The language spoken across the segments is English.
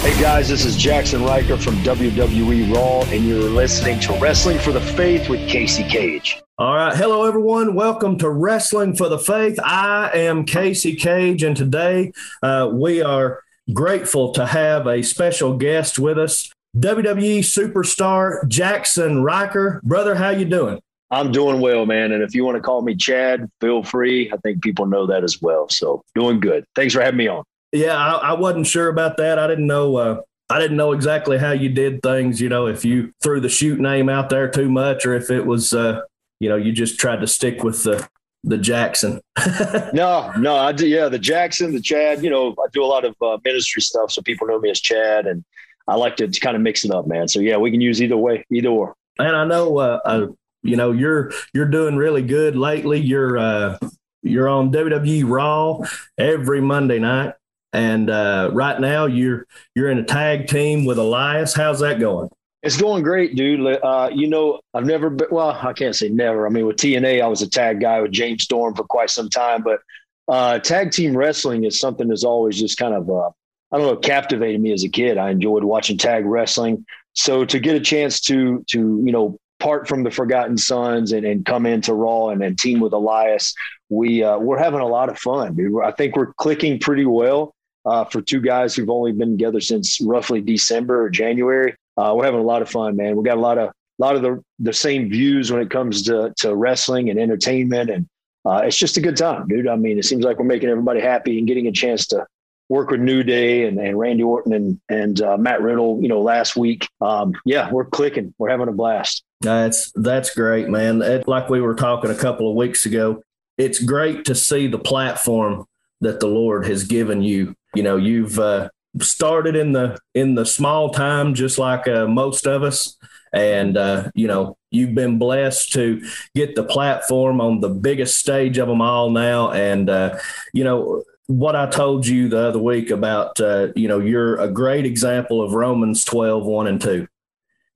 Hey guys, this is Jaxson Ryker from WWE Raw, and you're listening to Wrestling for the Faith with Casey Cage. All right. Hello, everyone. Welcome to Wrestling for the Faith. I am Casey Cage, and today uh, we are grateful to have a special guest with us, WWE superstar Jaxson Ryker. Brother, how you doing? I'm doing well, man. And if you want to call me Chad, feel free. I think people know that as well. So doing good. Thanks for having me on. Yeah, I, I wasn't sure about that. I didn't know. Uh, I didn't know exactly how you did things. You know, if you threw the shoot name out there too much, or if it was uh, you know, you just tried to stick with the the Jaxson. no, no, I do. Yeah, the Jaxson, the Chad. You know, I do a lot of uh, ministry stuff, so people know me as Chad, and I like to kind of mix it up, man. So yeah, we can use either way, either or. And I know, uh, uh, you know, you're you're doing really good lately. You're uh, you're on WWE Raw every Monday night, and uh, right now you're you're in a tag team with Elias. How's that going? It's going great, dude. Uh, you know, I've never been, well, I can't say never. I mean, with TNA, I was a tag guy with James Storm for quite some time, but uh, tag team wrestling is something that's always just kind of, uh, I don't know, captivated me as a kid. I enjoyed watching tag wrestling. So to get a chance to, to, you know, part from the Forgotten Sons and, and come into Raw and then team with Elias, we, uh, we're having a lot of fun, dude. I think we're clicking pretty well. Uh, for two guys who've only been together since roughly December or January uh, we're having a lot of fun, man. We got a lot of a lot of the the same views when it comes to to wrestling and entertainment, and uh, it's just a good time, dude. I mean, it seems like we're making everybody happy and getting a chance to work with New Day and, and Randy Orton and and uh, Matt Riddle, you know, last week. Um, yeah, we're clicking. We're having a blast. That's that's great, man. It, like we were talking a couple of weeks ago, it's great to see the platform that the Lord has given you. You know, you've uh, started in the in the small time, just like uh, most of us, and uh, you know you've been blessed to get the platform on the biggest stage of them all now, and uh, you know what I told you the other week about uh, you know you're a great example of Romans 12, 1 and 2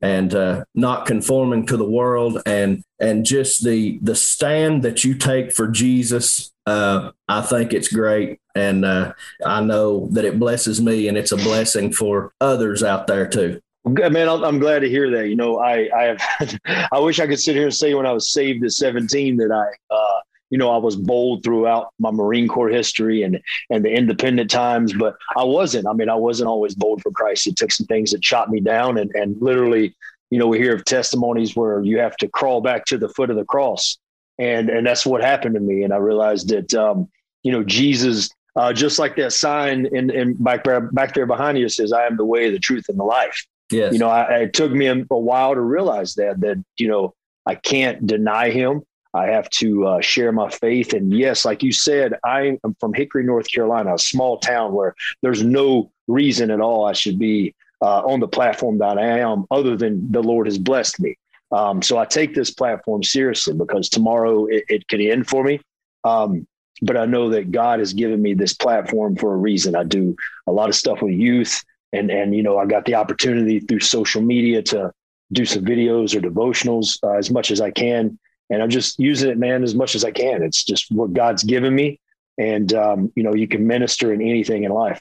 and uh, not conforming to the world and and just the the stand that you take for Jesus uh, I think it's great and uh, I know that it blesses me and it's a blessing for others out there too man I'm glad to hear that you know I I have I wish I could sit here and say when I was saved at 17 that I uh, you know, I was bold throughout my Marine Corps history and and the independent times, but I wasn't. I mean, I wasn't always bold for Christ. It took some things that shot me down, and and literally, you know, we hear of testimonies where you have to crawl back to the foot of the cross, and and that's what happened to me. And I realized that, um, you know, Jesus, uh, just like that sign in in back there, back there behind you says, "I am the way, the truth, and the life." Yes. You know, I, it took me a, a while to realize that that you know I can't deny Him. I have to uh, share my faith. And yes, like you said, I am from Hickory, North Carolina, a small town where there's no reason at all I should be uh, on the platform that I am, other than the Lord has blessed me. Um, so I take this platform seriously because tomorrow it, it could end for me. Um, but I know that God has given me this platform for a reason. I do a lot of stuff with youth, and and you know I got the opportunity through social media to do some videos or devotionals uh, as much as I can and I'm just using it, man, as much as I can. It's just what God's given me, and um, you know, you can minister in anything in life.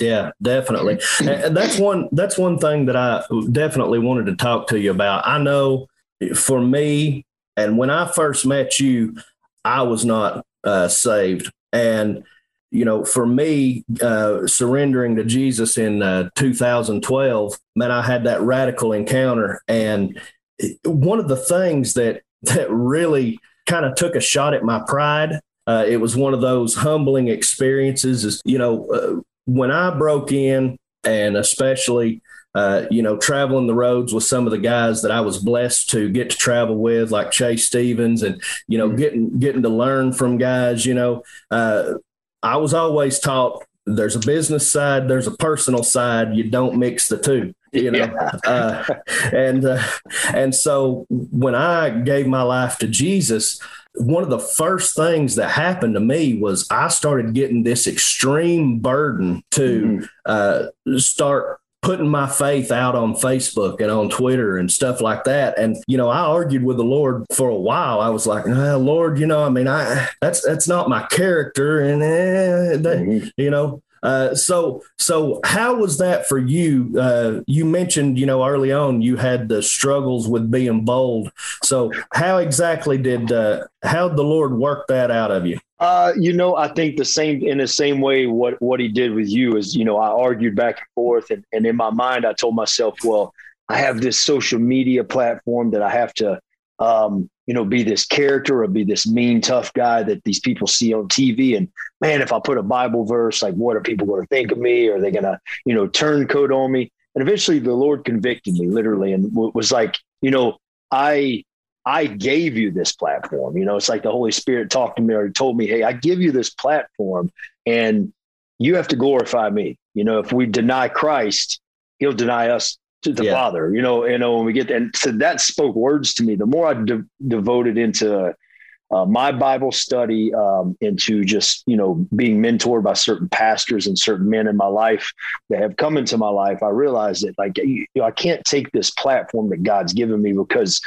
Yeah, definitely. and that's one. That's one thing that I definitely wanted to talk to you about. I know for me, and when I first met you, I was not uh, saved, and you know, for me, uh, surrendering to Jesus in uh, 2012, man, I had that radical encounter. And one of the things that that really kind of took a shot at my pride. Uh, it was one of those humbling experiences. Is you know uh, when I broke in, and especially uh, you know traveling the roads with some of the guys that I was blessed to get to travel with, like Chase Stevens, and you know mm-hmm. getting getting to learn from guys. You know, uh, I was always taught there's a business side, there's a personal side. You don't mix the two you know yeah. uh, and uh, and so when i gave my life to jesus one of the first things that happened to me was i started getting this extreme burden to mm-hmm. uh, start putting my faith out on Facebook and on Twitter and stuff like that. And you know, I argued with the Lord for a while. I was like, "Lord, you know, I mean, I that's that's not my character," and eh, that, mm-hmm. you know, Uh, so, so how was that for you? Uh, you mentioned, you know, early on you had the struggles with being bold. So, how exactly did uh, how the Lord work that out of you? Uh, you know, I think the same in the same way what what He did with you is, you know, I argued back and forth, and, and in my mind, I told myself, well, I have this social media platform that I have to um, you know, be this character or be this mean, tough guy that these people see on TV. And man, if I put a Bible verse, like what are people going to think of me? Are they going to, you know, turn coat on me? And eventually the Lord convicted me literally and was like, you know, I, I gave you this platform. You know, it's like the Holy Spirit talked to me or told me, Hey, I give you this platform and you have to glorify me. You know, if we deny Christ, he'll deny us to the yeah. Father. You know, you know when we get there, and so that spoke words to me. The more I de- devoted into uh, my Bible study, um, into just you know being mentored by certain pastors and certain men in my life that have come into my life, I realized that like you know, I can't take this platform that God's given me because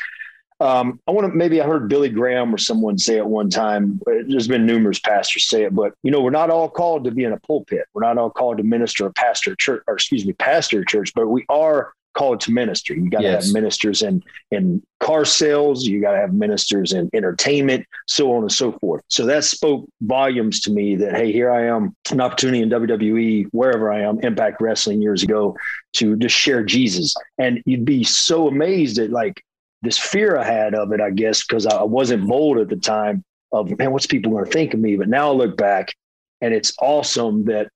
um, I want to maybe I heard Billy Graham or someone say it one time. There's been numerous pastors say it, but you know, we're not all called to be in a pulpit. We're not all called to minister a pastor church, or excuse me, pastor church, but we are called to ministry. You got to yes. have ministers in in car sales. You got to have ministers in entertainment, so on and so forth. So that spoke volumes to me that hey, here I am, an opportunity in WWE, wherever I am, Impact Wrestling years ago, to just share Jesus. And you'd be so amazed at like this fear I had of it, I guess, because I wasn't bold at the time. Of man, what's people going to think of me? But now I look back, and it's awesome that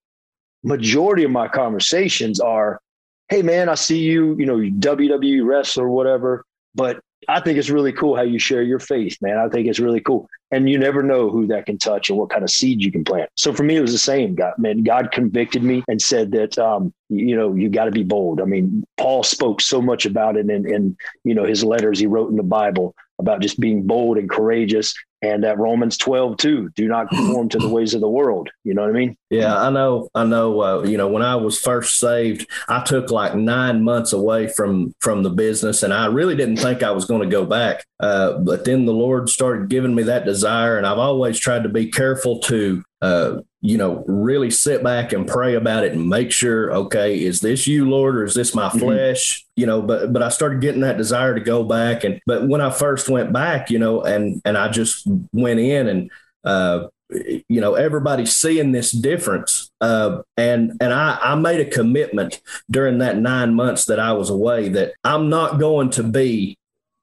majority of my conversations are hey man, I see you, you know, WWE wrestler, or whatever. But I think it's really cool how you share your faith, man. I think it's really cool. And you never know who that can touch and what kind of seed you can plant. So for me, it was the same. God, man, God convicted me and said that, um, you know, you got to be bold. I mean, Paul spoke so much about it in, in, you know, his letters he wrote in the Bible about just being bold and courageous and that Romans 12 too, do not conform to the ways of the world. You know what I mean? Yeah, I know. I know. Uh, you know, when I was first saved, I took like nine months away from from the business, and I really didn't think I was going to go back. Uh, but then the Lord started giving me that desire, and I've always tried to be careful to uh, you know, really sit back and pray about it and make sure, okay, is this you, Lord, or is this my mm-hmm. flesh? You know, but but I started getting that desire to go back. And but when I first went back, you know, and and I just went in and uh you know everybody's seeing this difference uh, and and I, I made a commitment during that nine months that i was away that i'm not going to be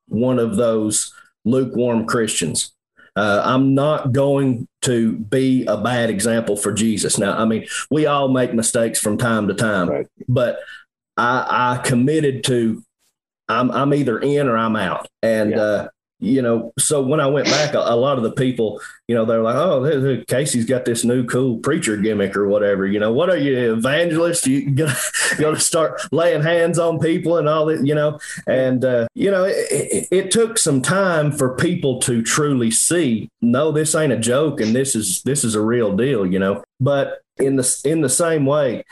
one of those lukewarm christians uh, I'm not going to be a bad example for Jesus. Now, I mean, we all make mistakes from time to time, right. but I, I committed to I'm, I'm either in or I'm out. And, yeah. uh, you know, so when I went back, a, a, lot of the people, you know, they're like, "Oh, Casey's got this new cool preacher gimmick or whatever." You know, what are you, evangelist? You gonna, to start laying hands on people and all that, you know? And uh, you know, it, it, it, took some time for people to truly see, no, this ain't a joke, and this is this is a real deal, you know. But in the in the same way,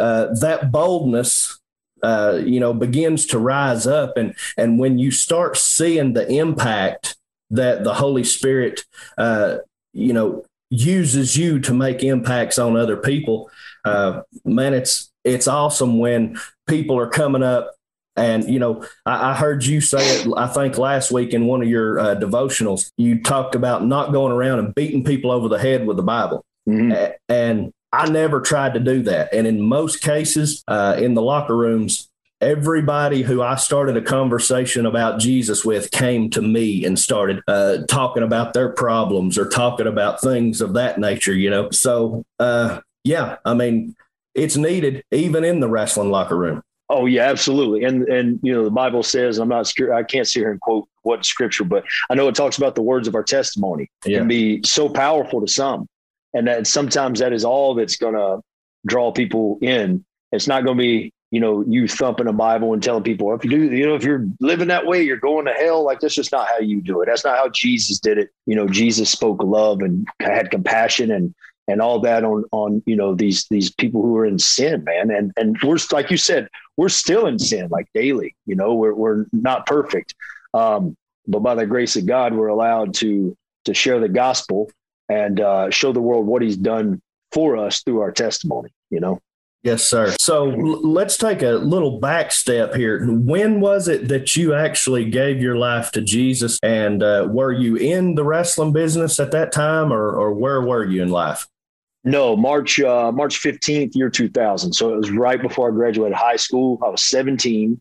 uh, that boldness uh, you know, begins to rise up. And, and when you start seeing the impact that the Holy Spirit, uh, you know, uses you to make impacts on other people, uh, man, it's, it's awesome when people are coming up and you know, I, I, heard you say it. I think last week in one of your uh, devotionals, you talked about not going around and beating people over the head with the Bible. Mm-hmm. And I never tried to do that. And in most cases, uh, in the locker rooms, everybody who I started a conversation about Jesus with came to me and started uh, talking about their problems or talking about things of that nature, you know? So, uh, yeah, I mean, it's needed even in the wrestling locker room. Oh yeah, absolutely. And and you know the Bible says I'm not sure I can't sit here and quote what scripture, but I know it talks about the words of our testimony yeah. can be so powerful to some and that sometimes that is all that's going to draw people in. It's not going to be you know you thumping a Bible and telling people if you do you know if you're living that way you're going to hell. Like that's just not how you do it. That's not how Jesus did it. You know Jesus spoke love and had compassion and and all that on on you know these these people who are in sin man and and we're like you said we're still in sin like daily you know we're, we're not perfect um, but by the grace of god we're allowed to to share the gospel and uh, show the world what he's done for us through our testimony, you know? Yes, sir. So let's take a little back step here. When was it that you actually gave your life to Jesus? And uh, were you in the wrestling business at that time, or, or where were you in life? No, March uh, March fifteenth, year two thousand. So it was right before I graduated high school. I was seventeen,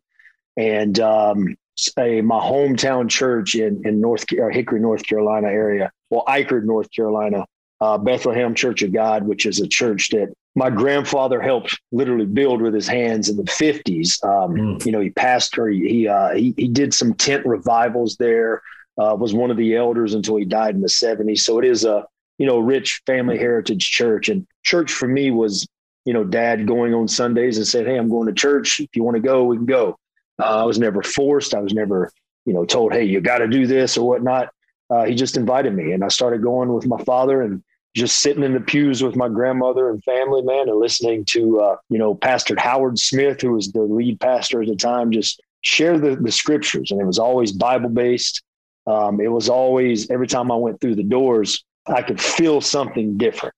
and um, a, my hometown church in in North uh, Hickory, North Carolina area, well, Icard, North Carolina, uh, Bethlehem Church of God, which is a church that my grandfather helped literally build with his hands in the 50s. Um, mm. You know, he pastored, he, uh, he, he did some tent revivals there, uh, was one of the elders until he died in the 70s. So it is a, you know, rich family heritage church. And church for me was, you know, dad going on Sundays and said, Hey, I'm going to church. If you want to go, we can go. Uh, I was never forced. I was never, you know, told, Hey, you got to do this or whatnot. Uh, he just invited me and I started going with my father and just sitting in the pews with my grandmother and family, man, and listening to, uh, you know, Pastor Howard Smith, who was the lead pastor at the time, just share the, the scriptures. And it was always Bible based. Um, it was always, every time I went through the doors, I could feel something different.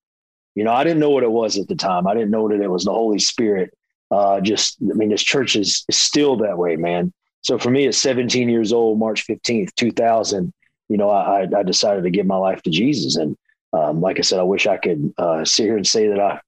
You know, I didn't know what it was at the time. I didn't know that it was the Holy Spirit. Uh, just, I mean, this church is, is still that way, man. So for me, at 17 years old, March 15th, 2000, you know, I, I decided to give my life to Jesus. And um, like I said, I wish I could uh, sit here and say that I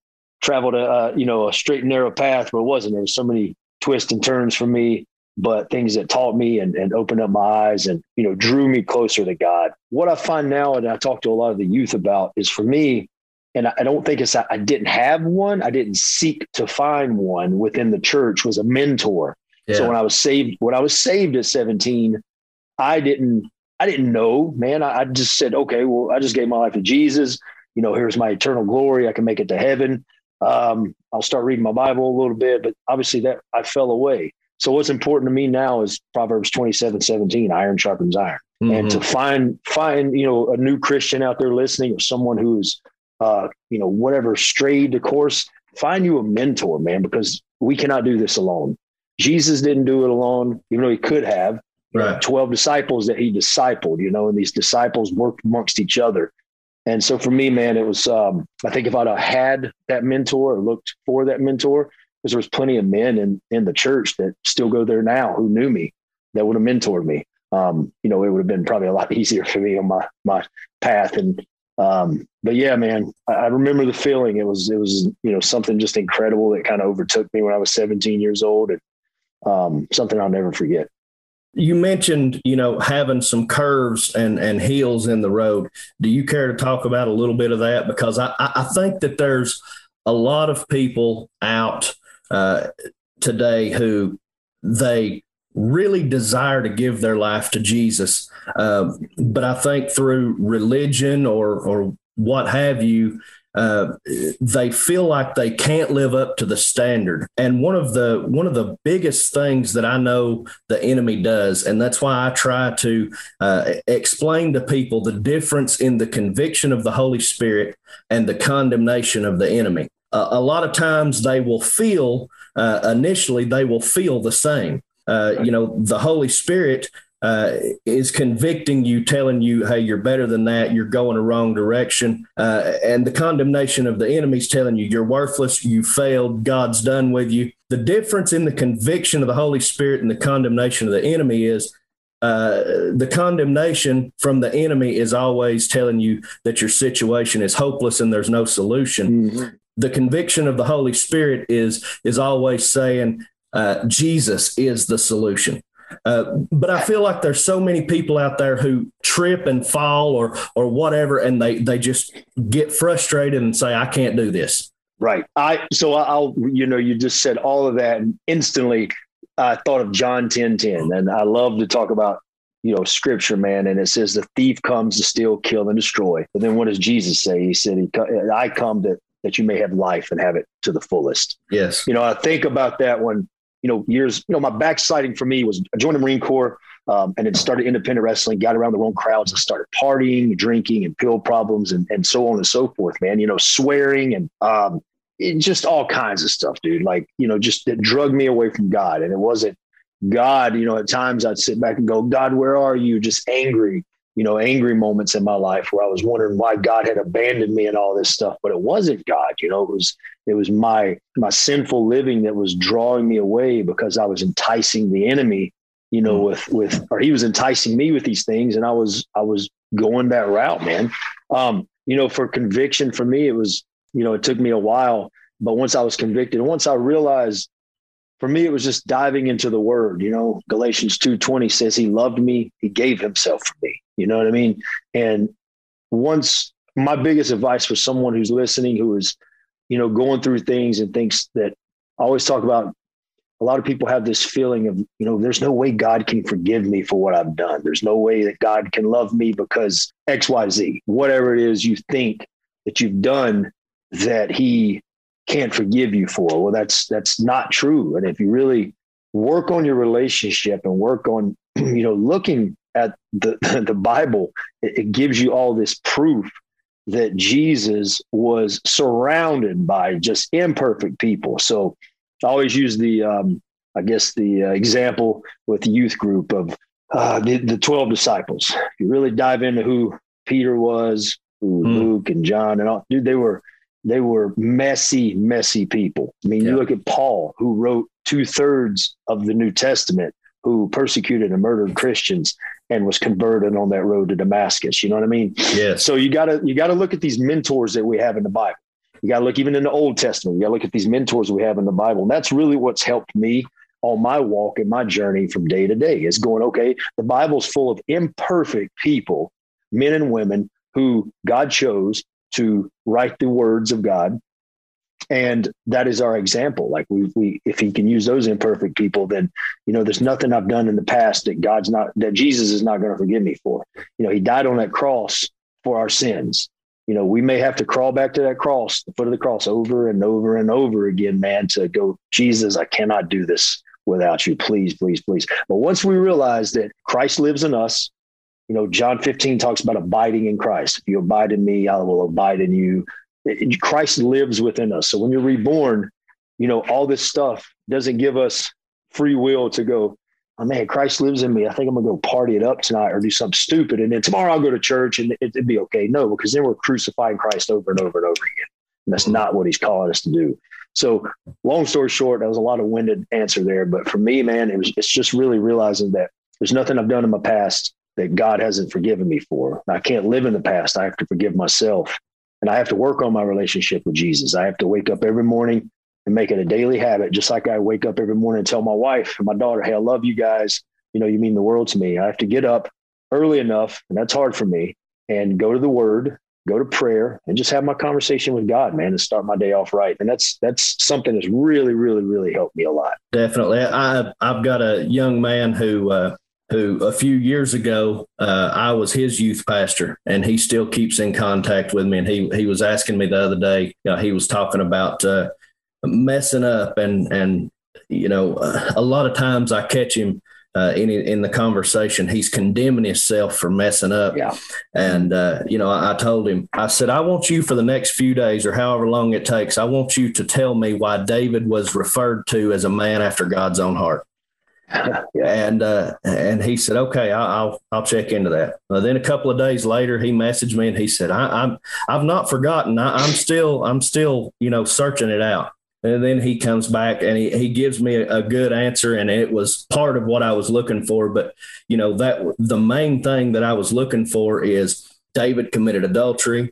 traveled a uh, you know a straight and narrow path, but it wasn't. There was so many twists and turns for me, but things that taught me and, and opened up my eyes and you know drew me closer to God. What I find now, and I talk to a lot of the youth about, is for me, and I don't think it's I didn't have one. I didn't seek to find one within the church. Was a mentor. Yeah. So when I was saved, when I was saved at 17, I didn't I didn't know, man. I, I, just said, okay, well, I just gave my life to Jesus. You know, here's my eternal glory. I can make it to heaven. Um, I'll start reading my Bible a little bit, but obviously that I fell away. So what's important to me now is Proverbs 27, 17, iron sharpens iron. Mm-hmm. And to find, find, you know, a new Christian out there listening or someone who's, uh, you know, whatever strayed the course, find you a mentor, man, because we cannot do this alone. Jesus didn't do it alone, even though he could have right. 12 disciples that he discipled, you know, and these disciples worked amongst each other. And so for me, man, it was, um, I think if I'd have had that mentor or looked for that mentor, because there was plenty of men in, in the church that still go there now who knew me that would have mentored me. Um, you know, it would have been probably a lot easier for me on my, my path. And, um, but yeah, man, I, I remember the feeling. It was, it was, you know, something just incredible that kind of overtook me when I was 17 years old and, um, something I'll never forget. You mentioned you know having some curves and and hills in the road. Do you care to talk about a little bit of that? Because i i think that there's a lot of people out uh, today who they really desire to give their life to jesus uh, but i think through religion or or what have you uh, they feel like they can't live up to the standard. And one of the one of the biggest things that I know the enemy does, and that's why I try to uh, explain to people the difference in the conviction of the Holy Spirit and the condemnation of the enemy. A lot of times they will feel uh, initially they will feel the same. Uh, you know, the Holy Spirit uh, is convicting you, telling you, hey, you're better than that, you're going the wrong direction. Uh, and the condemnation of the enemy is telling you, you're worthless, you failed, God's done with you. The difference in the conviction of the Holy Spirit and the condemnation of the enemy is uh, the condemnation from the enemy is always telling you that your situation is hopeless and there's no solution. Mm-hmm. The conviction of the Holy Spirit is is always saying uh, Jesus is the solution. Uh, but I feel like there's so many people out there who trip and fall or or whatever, and they they just get frustrated and say, "I can't do this." Right. I so I'll you know you just said all of that, and instantly I thought of John ten ten, and I love to talk about you know scripture, man. And it says the thief comes to steal, kill, and destroy. But then what does Jesus say? He said, he, "I come that that you may have life and have it to the fullest." Yes. You know, I think about that when you know, years, you know, my backsliding for me was I joined the Marine Corps um, and then started independent wrestling, got around the wrong crowds and started partying, drinking and pill problems and, and so on and so forth, man, you know, swearing and um, it, just all kinds of stuff, dude. Like, you know, just it drug me away from God. And it wasn't God, you know, at times I'd sit back and go, God, where are you? Just angry. you know, angry moments in my life where I was wondering why God had abandoned me and all this stuff, but it wasn't God. You know, it was it was my my sinful living that was drawing me away because I was enticing the enemy, you know, mm. with with or he was enticing me with these things, and I was I was going that route, man. Um, you know, for conviction for me, it was you know, it took me a while, but once I was convicted, once I realized for me, it was just diving into the word. You know, Galatians 2:20 says he loved me, he gave himself for me. You know what I mean? And once my biggest advice for someone who's listening, who is, you know, going through things and thinks that I always talk about a lot of people have this feeling of, you know, there's no way God can forgive me for what I've done. There's no way that God can love me because XYZ, whatever it is you think that you've done that he can't forgive you for. Well, that's that's not true. And if you really work on your relationship and work on, you know, looking at the the Bible, it, it gives you all this proof that Jesus was surrounded by just imperfect people. So I always use the, um, I guess, the uh, example with the youth group of uh, the, the 12 disciples. If you really dive into who Peter was, who mm. Luke and John and all, dude, they were they were messy, messy people. I mean, yeah. you look at Paul, who wrote two thirds of the New Testament, who persecuted and murdered Christians and was converted on that road to Damascus. You know what I mean? Yeah. So you gotta you gotta look at these mentors that we have in the Bible. You gotta look even in the Old Testament. You gotta look at these mentors we have in the Bible. And that's really what's helped me on my walk and my journey from day to day is going, okay, the Bible's full of imperfect people, men and women who God chose to write the words of God. And that is our example. Like we, we, if he can use those imperfect people, then, you know, there's nothing I've done in the past that God's not, that Jesus is not going to forgive me for. You know, he died on that cross for our sins. You know, we may have to crawl back to that cross, the foot of the cross over and over and over again, man, to go, Jesus, I cannot do this without you. Please, please, please. But once we realize that Christ lives in us, you know, John 15 talks about abiding in Christ. If you abide in me, I will abide in you. Christ lives within us. So when you're reborn, you know, all this stuff doesn't give us free will to go, oh man, Christ lives in me. I think I'm gonna go party it up tonight or do something stupid. And then tomorrow I'll go to church and it, would be okay. No, because then we're crucifying Christ over and over and over again. And that's not what he's calling us to do. So long story short, that was a lot of winded answer there. But for me, man, it was it's just really realizing that there's nothing I've done in my past that God hasn't forgiven me for. I can't live in the past. I have to forgive myself. And I have to work on my relationship with Jesus. I have to wake up every morning and make it a daily habit, just like I wake up every morning and tell my wife and my daughter, Hey, I love you guys. You know, you mean the world to me. I have to get up early enough, and that's hard for me, and go to the word, go to prayer, and just have my conversation with God, man, and start my day off right. And that's that's something that's really, really, really helped me a lot. Definitely. I I've got a young man who uh who a few years ago uh, I was his youth pastor, and he still keeps in contact with me. And he he was asking me the other day. You know, he was talking about uh, messing up, and and you know, uh, a lot of times I catch him. Uh, in in the conversation, he's condemning himself for messing up. Yeah. And uh, you know, I, I told him, I said, I want you for the next few days or however long it takes. I want you to tell me why David was referred to as a man after God's own heart. And uh, and he said, okay, I'll, I'll, check into that. Then a couple of days later, he messaged me and he said, I, am I've not forgotten. I, I'm still I'm still you know searching it out. And then he comes back and he, he gives me a, a good answer, and it was part of what I was looking for. But you know that the main thing that I was looking for is David committed adultery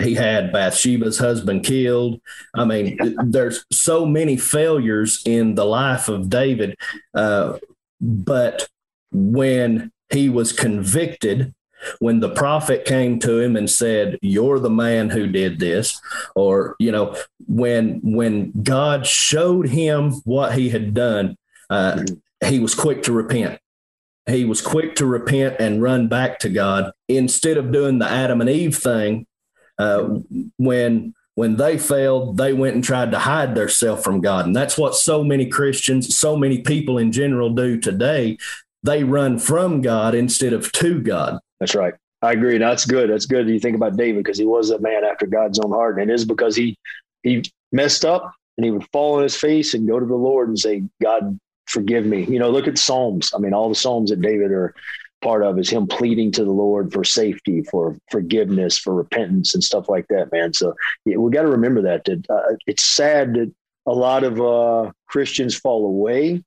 he had Bathsheba's husband killed. I mean, there's so many failures in the life of David. Uh, but when he was convicted, when the prophet came to him and said, You're the man who did this, or, you know, when when God showed him what he had done, uh, he was quick to repent. He was quick to repent and run back to God instead of doing the Adam and Eve thing uh, when when they failed, they went and tried to hide themselves from God. And that's what so many Christians, so many people in general do today. They run from God instead of to God. That's right. I agree. That's good. That's good. You think about David because he was a man after God's own heart. And it is because he he messed up and he would fall on his face and go to the Lord and say, God, forgive me. You know, look at Psalms. I mean, all the Psalms that David are part of is him pleading to the Lord for safety, for forgiveness, for repentance, and stuff like that, man. So yeah, we got to remember that. That uh, it's sad that a lot of uh, Christians fall away.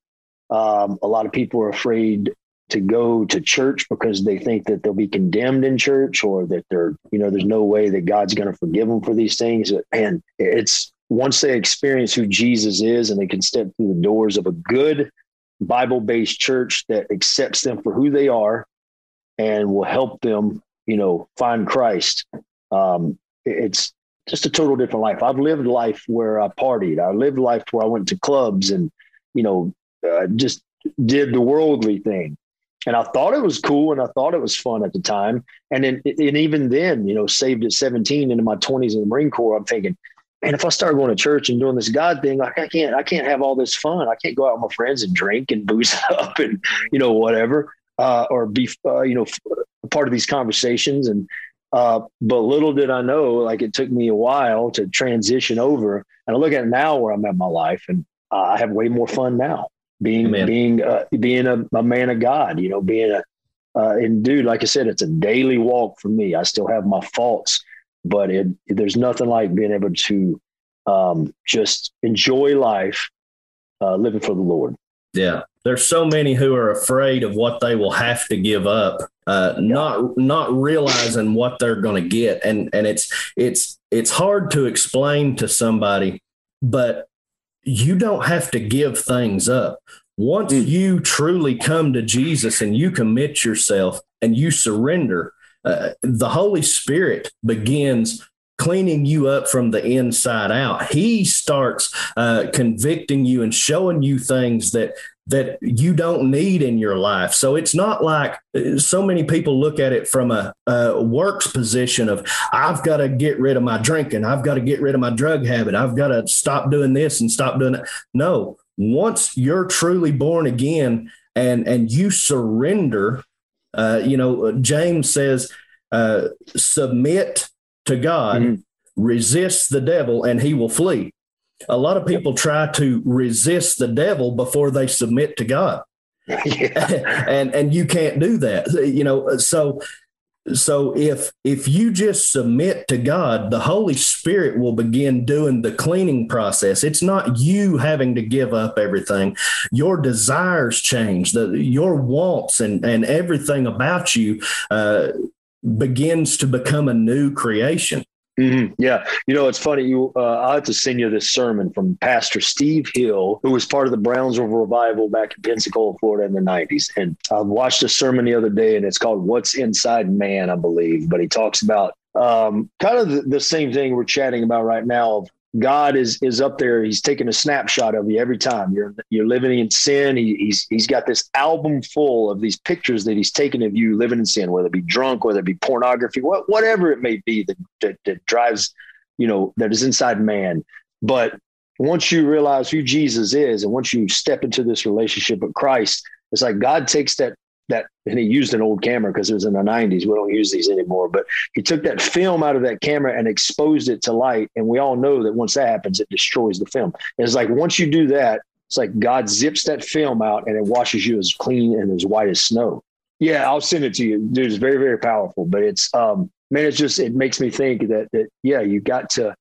Um, a lot of people are afraid to go to church because they think that they'll be condemned in church or that they're, you know, there's no way that God's going to forgive them for these things. And it's once they experience who Jesus is and they can step through the doors of a good Bible based church that accepts them for who they are and will help them, you know, find Christ. Um, it's just a total different life. I've lived life where I partied. I lived life where I went to clubs and, you know, uh, just did the worldly thing. And I thought it was cool and I thought it was fun at the time. And then, and even then, you know, saved at 17 into my 20s in the Marine Corps, I'm thinking, and if I start going to church and doing this God thing, like I can't, I can't have all this fun. I can't go out with my friends and drink and booze up and you know whatever, uh, or be uh, you know part of these conversations. And uh, but little did I know, like it took me a while to transition over. And I look at now where I'm at my life, and uh, I have way more fun now being Amen. being uh, being a, a, man of God. You know, being a uh, and dude, like I said, it's a daily walk for me. I still have my faults but it, there's nothing like being able to um, just enjoy life uh, living for the Lord. Yeah, there's so many who are afraid of what they will have to give up, uh, yeah. not not realizing what they're going to get, and and it's it's it's hard to explain to somebody, but you don't have to give things up. Once mm. you truly come to Jesus and you commit yourself and you surrender, uh, the Holy Spirit begins cleaning you up from the inside out. He starts uh, convicting you and showing you things that that you don't need in your life. So it's not like uh, so many people look at it from a, a works position of I've got to get rid of my drinking, I've got to get rid of my drug habit, I've got to stop doing this and stop doing that. No, once you're truly born again and and you surrender uh, you know, James says, uh, submit to God, mm-hmm. resist the devil, and he will flee. A lot of people try to resist the devil before they submit to God. Yeah. and and you can't do that. You know, so so if if you just submit to God, the Holy Spirit will begin doing the cleaning process. It's not you having to give up everything. Your desires change. The your wants and and everything about you uh, begins to become a new creation. Mm-hmm. Yeah. You know, it's funny. You, uh, I have to send you this sermon from Pastor Steve Hill, who was part of the Brownsville revival back in Pensacola, Florida in the 90s. And I watched a sermon the other day, and it's called What's Inside Man, I believe. But he talks about um, kind of the, the, same thing we're chatting about right now of God is is up there. He's taking a snapshot of you every time you're you're living in sin. He, he's he's got this album full of these pictures that he's taken of you living in sin, whether it be drunk, whether it be pornography, what, whatever it may be that, that that drives, you know, that is inside man. But once you realize who Jesus is, and once you step into this relationship with Christ, it's like God takes that that and he used an old camera because it was in the 90s we don't use these anymore but he took that film out of that camera and exposed it to light. And we all know that once that happens it destroys the film. And it's like once you do that it's like god zips that film out and it washes you as clean and as white as snow. Yeah i'll send it to you. Dude it's very very powerful but it's um man it's just it makes me think that that yeah you got to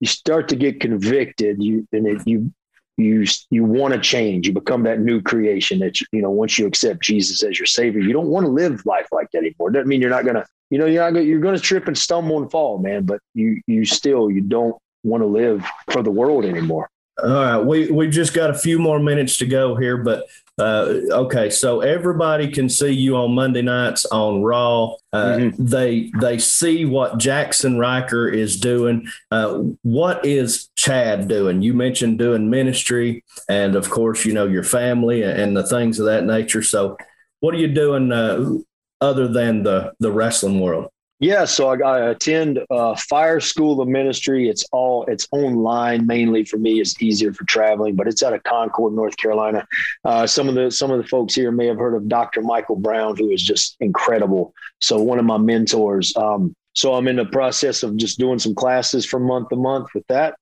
you start to get convicted you and it, you you you want to change. You become that new creation that you know once you accept jesus as your savior you don't want to live life like that anymore. Doesn't mean you're not gonna you know you're not gonna, you're gonna trip and stumble and fall man but you you still you don't want to live for the world anymore all right we we've just got a few more minutes to go here but uh, okay, so everybody can see you on Monday nights on Raw. Uh, mm-hmm. They they see what Jaxson Ryker is doing. Uh, what is Chad doing? You mentioned doing ministry, and of course, you know your family and the things of that nature. So, what are you doing uh, other than the the wrestling world? Yeah, so I, I attend uh, Fire School of Ministry. It's all it's online mainly for me. It's easier for traveling, but it's out of Concord, North Carolina. Uh, some of the some of the folks here may have heard of Dr. Michael Brown, who is just incredible. So one of my mentors. Um, so I'm in the process of just doing some classes from month to month with that.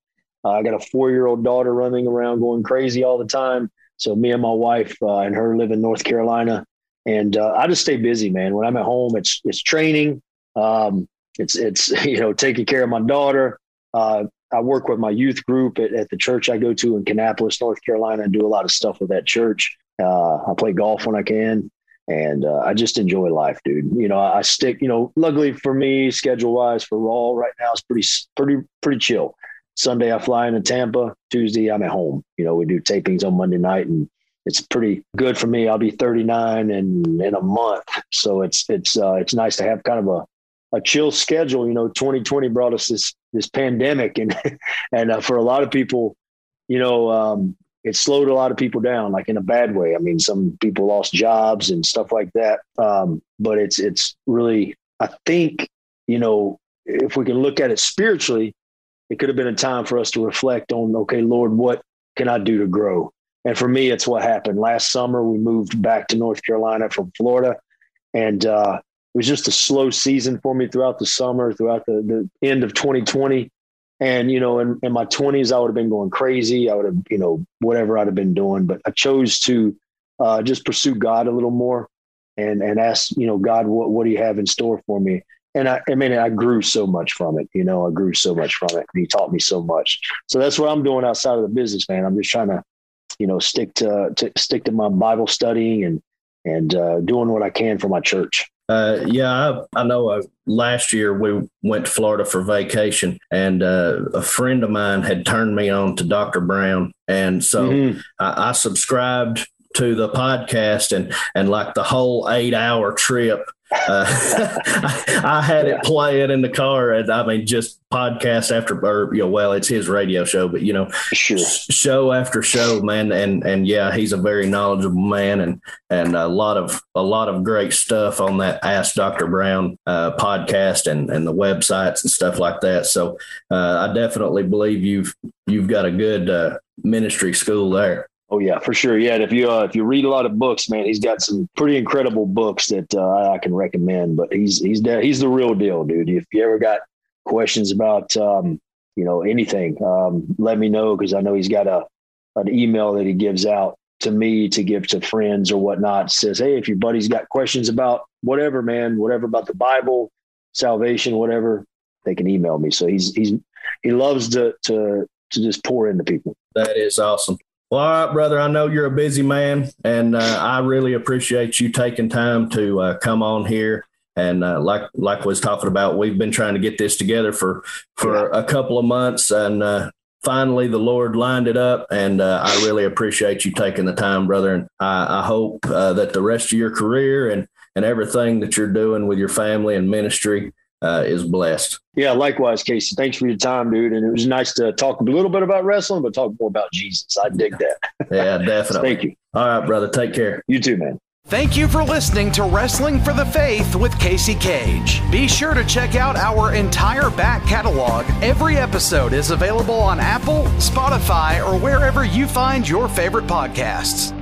Uh, I got a four year old daughter running around going crazy all the time. So me and my wife uh, and her live in North Carolina and uh, I just stay busy, man. When I'm at home, it's it's training. Um, it's it's you know taking care of my daughter. Uh, I work with my youth group at, at, the church I go to in Kannapolis, North Carolina, and do a lot of stuff with that church. Uh, I play golf when I can, and uh, I just enjoy life, dude. You know, I stick. You know, luckily for me, schedule wise for Raw right now is pretty pretty pretty chill. Sunday I fly into Tampa. Tuesday I'm at home. You know, we do tapings on Monday night, and it's pretty good for me. I'll be 39 in in a month, so it's it's uh, it's nice to have kind of a a chill schedule. You know, 2020 brought us this this pandemic, and and uh, for a lot of people, you know, um, it slowed a lot of people down, like in a bad way. I mean, some people lost jobs and stuff like that. Um, but it's it's really, I think, you know, if we can look at it spiritually, it could have been a time for us to reflect on, okay, Lord, what can I do to grow? And for me, it's what happened last summer. We moved back to North Carolina from Florida, and uh, was just a slow season for me throughout the summer, throughout the, the end of 2020. And, you know, in, in my 20s, I would have been going crazy. I would have, you know, whatever I'd have been doing. But I chose to uh, just pursue God a little more and, and ask, you know, God, what, what do you have in store for me? And I, I mean, I grew so much from it. You know, I grew so much from it. He taught me so much. So that's what I'm doing outside of the business, man. I'm just trying to, you know, stick to, to stick to my Bible studying and, and uh, doing what I can for my church. Uh, yeah, I, I know. Uh, last year we went to Florida for vacation, and uh, a friend of mine had turned me on to Dr. Brown, and so mm-hmm. I, I subscribed to the podcast, and and like the whole eight hour trip uh, I, had it playing in the car, and I mean, just podcast after, or you know, well, it's his radio show, but you know, sure. show after show, man, and and yeah, he's a very knowledgeable man, and and a lot of a lot of great stuff on that Ask Doctor Brown uh, podcast and and the websites and stuff like that. So uh, I definitely believe you've you've got a good uh, ministry school there. Oh yeah, for sure. Yeah, and if you uh, if you read a lot of books, man, he's got some pretty incredible books that uh, I can recommend. But he's he's he's the real deal, dude. If you ever got questions about um, you know anything, um, let me know because I know he's got a an email that he gives out to me to give to friends or whatnot. Says, hey, if your buddy's got questions about whatever, man, whatever about the Bible, salvation, whatever, they can email me. So he's he's he loves to to to just pour into people. That is awesome. Well, all right, brother. I know you're a busy man, and uh, I really appreciate you taking time to uh, come on here. And uh, like like was talking about, we've been trying to get this together for for a couple of months, and uh, finally the Lord lined it up. And uh, I really appreciate you taking the time, brother. And I, I hope uh, that the rest of your career and and everything that you're doing with your family and ministry uh, is blessed. Yeah, likewise, Casey. Thanks for your time, dude. And it was nice to talk a little bit about wrestling, but talk more about Jesus. I dig that. yeah, definitely. Thank you. All right, brother. Take care. You too, man. Thank you for listening to Wrestling for the Faith with Casey Cage. Be sure to check out our entire back catalog. Every episode is available on Apple, Spotify, or wherever you find your favorite podcasts.